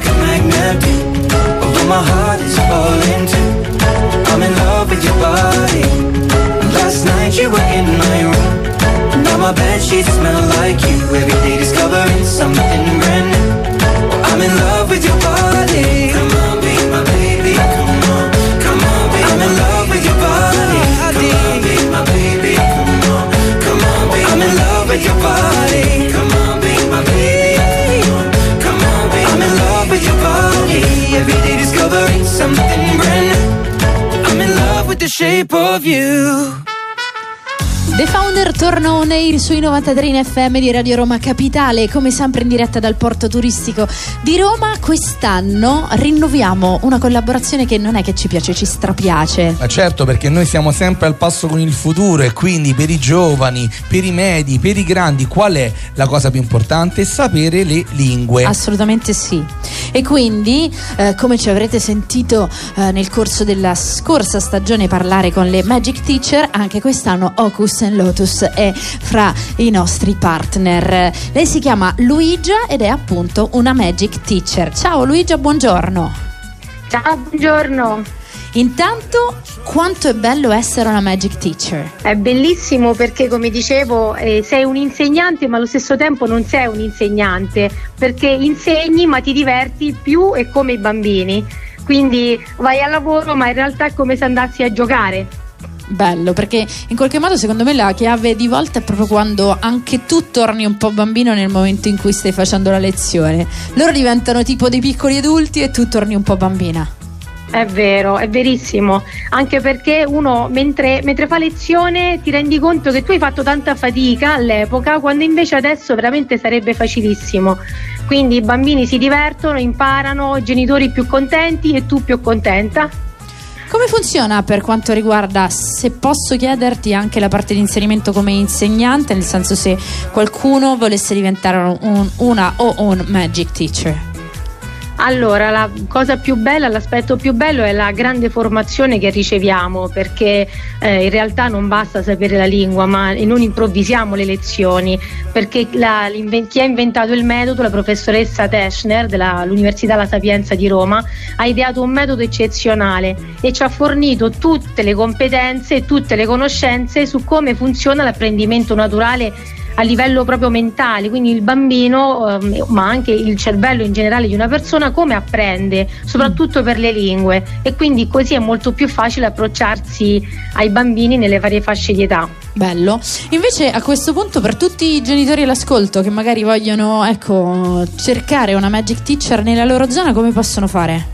Like a magnet. Although my heart is falling too. I'm in love with your body. Last night you were in my room. Now my bed sheets smell like you. Your body. Every day discovering something brand new. I'm in love with the shape of you. The Founder torna on air sui 93 in FM di Radio Roma Capitale, come sempre in diretta dal porto turistico di Roma. Quest'anno rinnoviamo una collaborazione che non è che ci piace, ci strapiace. Ma certo, perché noi siamo sempre al passo con il futuro e quindi per i giovani, per i medi, per i grandi, qual è la cosa più importante? Sapere le lingue. Assolutamente sì. E quindi, eh, come ci avrete sentito eh, nel corso della scorsa stagione parlare con le Magic Teacher, anche quest'anno Ocus and Lotus è fra i nostri partner. Lei si chiama Luigia ed è appunto una Magic Teacher. Ciao Luigia, buongiorno. Ciao, buongiorno. Intanto, quanto è bello essere una Magic Teacher? È bellissimo perché, come dicevo, eh, sei un insegnante, ma allo stesso tempo non sei un insegnante, perché insegni ma ti diverti più e come i bambini. Quindi vai al lavoro, ma in realtà è come se andassi a giocare. Bello, perché in qualche modo secondo me la chiave di volta è proprio quando anche tu torni un po' bambino nel momento in cui stai facendo la lezione. Loro diventano tipo dei piccoli adulti e tu torni un po' bambina. È vero, è verissimo, anche perché uno mentre, mentre, fa lezione ti rendi conto che tu hai fatto tanta fatica all'epoca, quando invece adesso veramente sarebbe facilissimo. Quindi i bambini si divertono, imparano, i genitori più contenti e tu più contenta. Come funziona per quanto riguarda, se posso chiederti, anche la parte di inserimento come insegnante, nel senso se qualcuno volesse diventare un, una o un magic teacher? Allora, la cosa più bella, l'aspetto più bello è la grande formazione che riceviamo, perché eh, in realtà non basta sapere la lingua, ma non improvvisiamo le lezioni, perché la, chi ha inventato il metodo, la professoressa Teschner dell'Università La Sapienza di Roma, ha ideato un metodo eccezionale e ci ha fornito tutte le competenze e tutte le conoscenze su come funziona l'apprendimento naturale a livello proprio mentale, quindi il bambino, ehm, ma anche il cervello in generale di una persona, come apprende, soprattutto per le lingue e quindi così è molto più facile approcciarsi ai bambini nelle varie fasce di età. Bello. Invece a questo punto per tutti i genitori all'ascolto che magari vogliono ecco, cercare una magic teacher nella loro zona, come possono fare?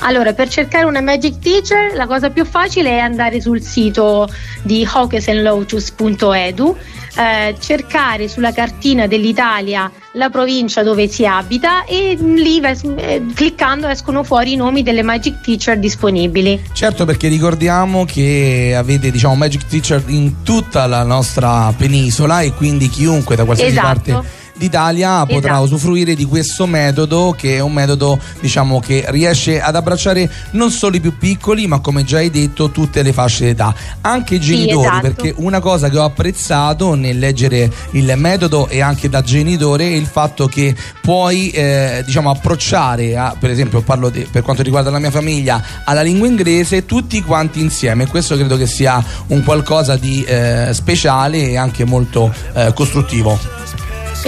Allora, per cercare una Magic Teacher la cosa più facile è andare sul sito di hawkesandlotus.edu, eh, cercare sulla cartina dell'Italia la provincia dove si abita e lì eh, cliccando escono fuori i nomi delle Magic Teacher disponibili. Certo, perché ricordiamo che avete diciamo Magic Teacher in tutta la nostra penisola e quindi chiunque da qualsiasi esatto. parte d'Italia potrà esatto. usufruire di questo metodo che è un metodo diciamo che riesce ad abbracciare non solo i più piccoli ma come già hai detto tutte le fasce d'età anche i genitori sì, esatto. perché una cosa che ho apprezzato nel leggere il metodo e anche da genitore è il fatto che puoi eh, diciamo approcciare a, per esempio parlo di, per quanto riguarda la mia famiglia alla lingua inglese tutti quanti insieme questo credo che sia un qualcosa di eh, speciale e anche molto eh, costruttivo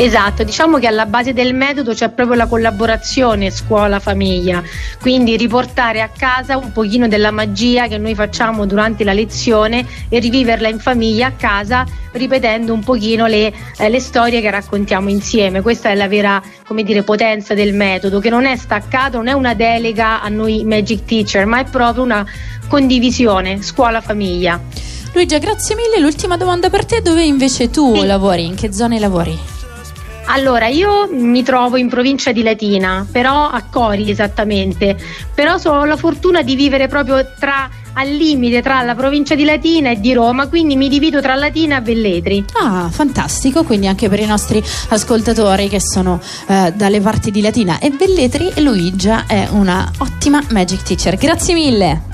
Esatto, diciamo che alla base del metodo c'è proprio la collaborazione scuola-famiglia, quindi riportare a casa un pochino della magia che noi facciamo durante la lezione e riviverla in famiglia a casa ripetendo un pochino le, eh, le storie che raccontiamo insieme. Questa è la vera come dire, potenza del metodo, che non è staccato, non è una delega a noi Magic Teacher, ma è proprio una condivisione scuola-famiglia. Luigia, grazie mille. L'ultima domanda per te, dove invece tu sì. lavori? In che zone lavori? Allora, io mi trovo in provincia di Latina, però a Cori esattamente, però ho la fortuna di vivere proprio tra al limite tra la provincia di Latina e di Roma, quindi mi divido tra Latina e Velletri. Ah, fantastico, quindi anche per i nostri ascoltatori che sono eh, dalle parti di Latina e Velletri, Luigia è una ottima Magic Teacher. Grazie mille.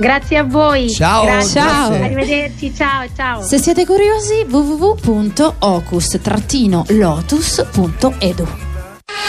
Grazie a voi. Ciao. Grazie. Ciao. Arrivederci. Ciao, ciao. Se siete curiosi www.ocus-lotus.edu